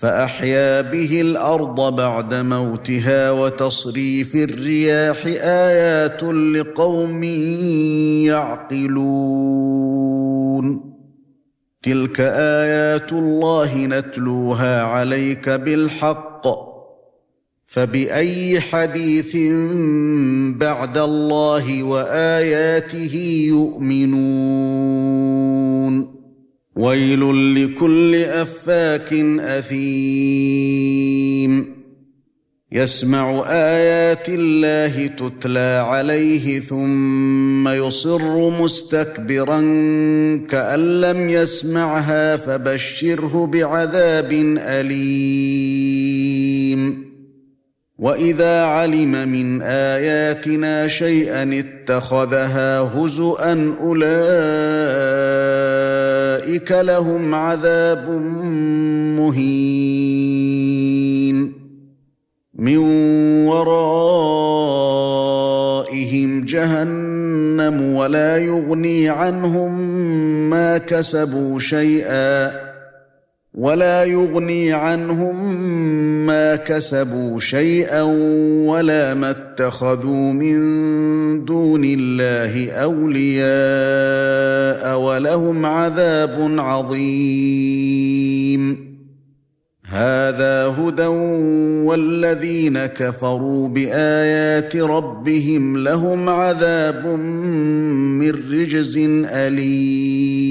فأحيا به الأرض بعد موتها وتصريف الرياح آيات لقوم يعقلون. تلك آيات الله نتلوها عليك بالحق. فبأي حديث بعد الله وآياته يؤمنون. ويل لكل أفاك أثيم. يسمع آيات الله تتلى عليه ثم يصر مستكبرا كأن لم يسمعها فبشره بعذاب أليم. وإذا علم من آياتنا شيئا اتخذها هزءا أولئك لهم عذاب مهين. من ورائهم جهنم ولا يغني عنهم ما كسبوا شيئا ولا يغني عنهم ما كسبوا شيئا ولا ما اتخذوا من دون الله اولياء ولهم عذاب عظيم. هذا هدى والذين كفروا بآيات ربهم لهم عذاب من رجز أليم.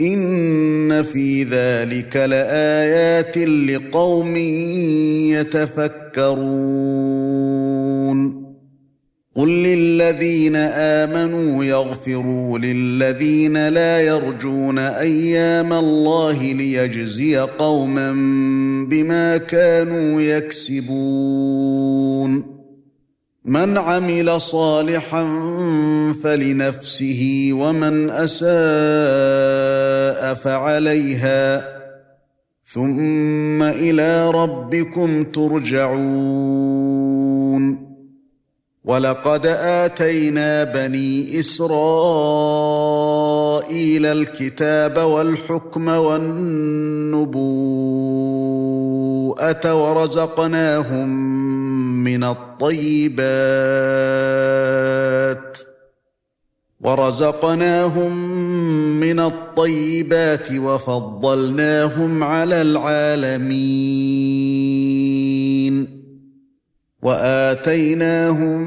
ان في ذلك لايات لقوم يتفكرون قل للذين امنوا يغفروا للذين لا يرجون أيام الله ليجزي قوما بما كانوا يكسبون من عمل صالحا فلنفسه ومن أساء فعليها. ثم إلى ربكم ترجعون. ولقد آتينا بني إسرائيل الكتاب والحكم والنبوءة ورزقناهم من الطيبات ورزقناهم من الطيبات وفضلناهم على العالمين وآتيناهم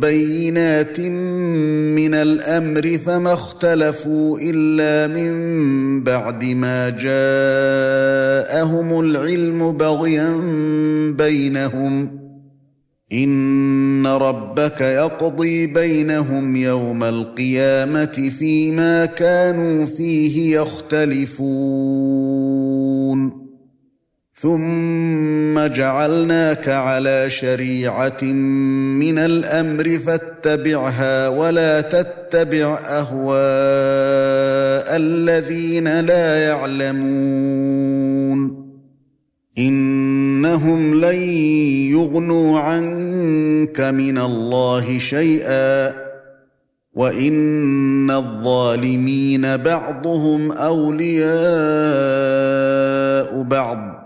بينات من الأمر فما اختلفوا إلا من بعد ما جاءهم العلم بغيا بينهم. إن ربك يقضي بينهم يوم القيامة فيما كانوا فيه يختلفون. ثم جعلناك على شريعة من الأمر فاتبعها ولا تتبع أهواء الذين لا يعلمون. إنهم لن يغنوا عنك من الله شيئا. وإن الظالمين بعضهم أولياء بعض.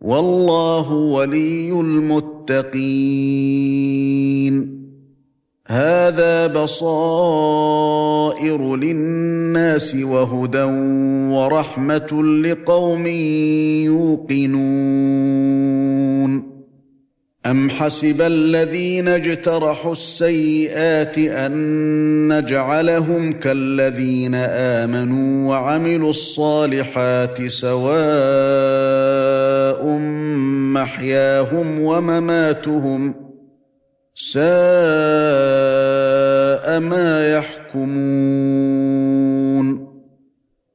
والله ولي المتقين. هذا بصائر للناس وهدى ورحمة لقوم يوقنون. ام حسب الذين اجترحوا السيئات ان نجعلهم كالذين امنوا وعملوا الصالحات سواء محياهم ومماتهم ساء ما يحكمون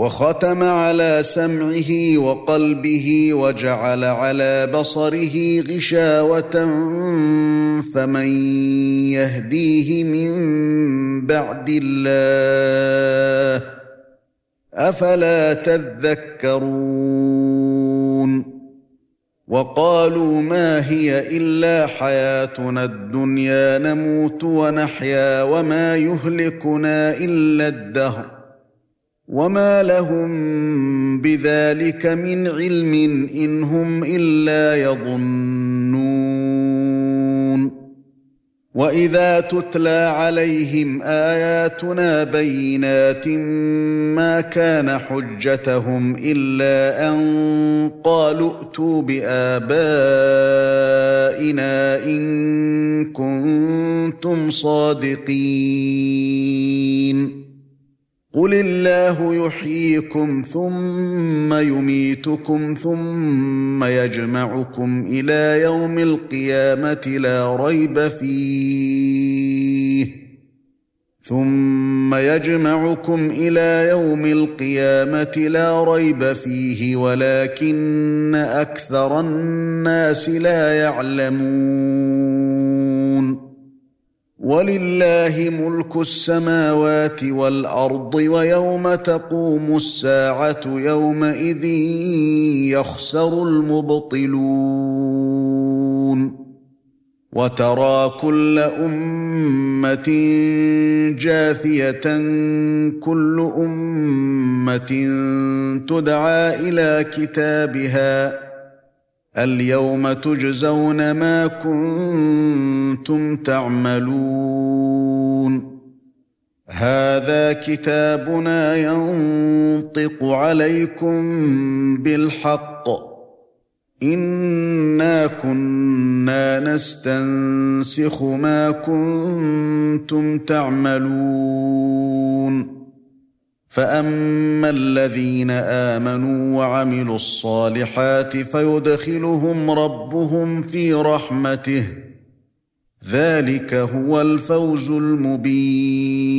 وختم على سمعه وقلبه وجعل على بصره غشاوة فمن يهديه من بعد الله أفلا تذكرون؟ وقالوا ما هي إلا حياتنا الدنيا نموت ونحيا وما يهلكنا إلا الدهر. وما لهم بذلك من علم ان هم الا يظنون واذا تتلى عليهم اياتنا بينات ما كان حجتهم الا ان قالوا ائتوا بابائنا ان كنتم صادقين قل الله يحييكم ثم يميتكم ثم يجمعكم إلى يوم القيامه لا ريب فيه ثم يجمعكم إلى يوم القيامه لا ريب فيه ولكن أكثر الناس لا يعلمون ولله ملك السماوات والأرض ويوم تقوم الساعة يومئذ يخسر المبطلون وترى كل أمة جاثية كل أمة تدعى إلى كتابها اليوم تجزون ما كنتم تعملون. هذا كتابنا ينطق عليكم بالحق. إنا كنا نستنسخ ما كنتم تعملون. فاما الذين امنوا وعملوا الصالحات فيدخلهم ربهم في رحمته ذلك هو الفوز المبين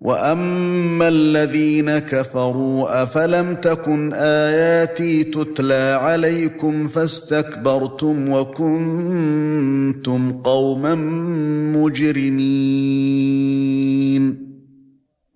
واما الذين كفروا افلم تكن اياتي تتلى عليكم فاستكبرتم وكنتم قوما مجرمين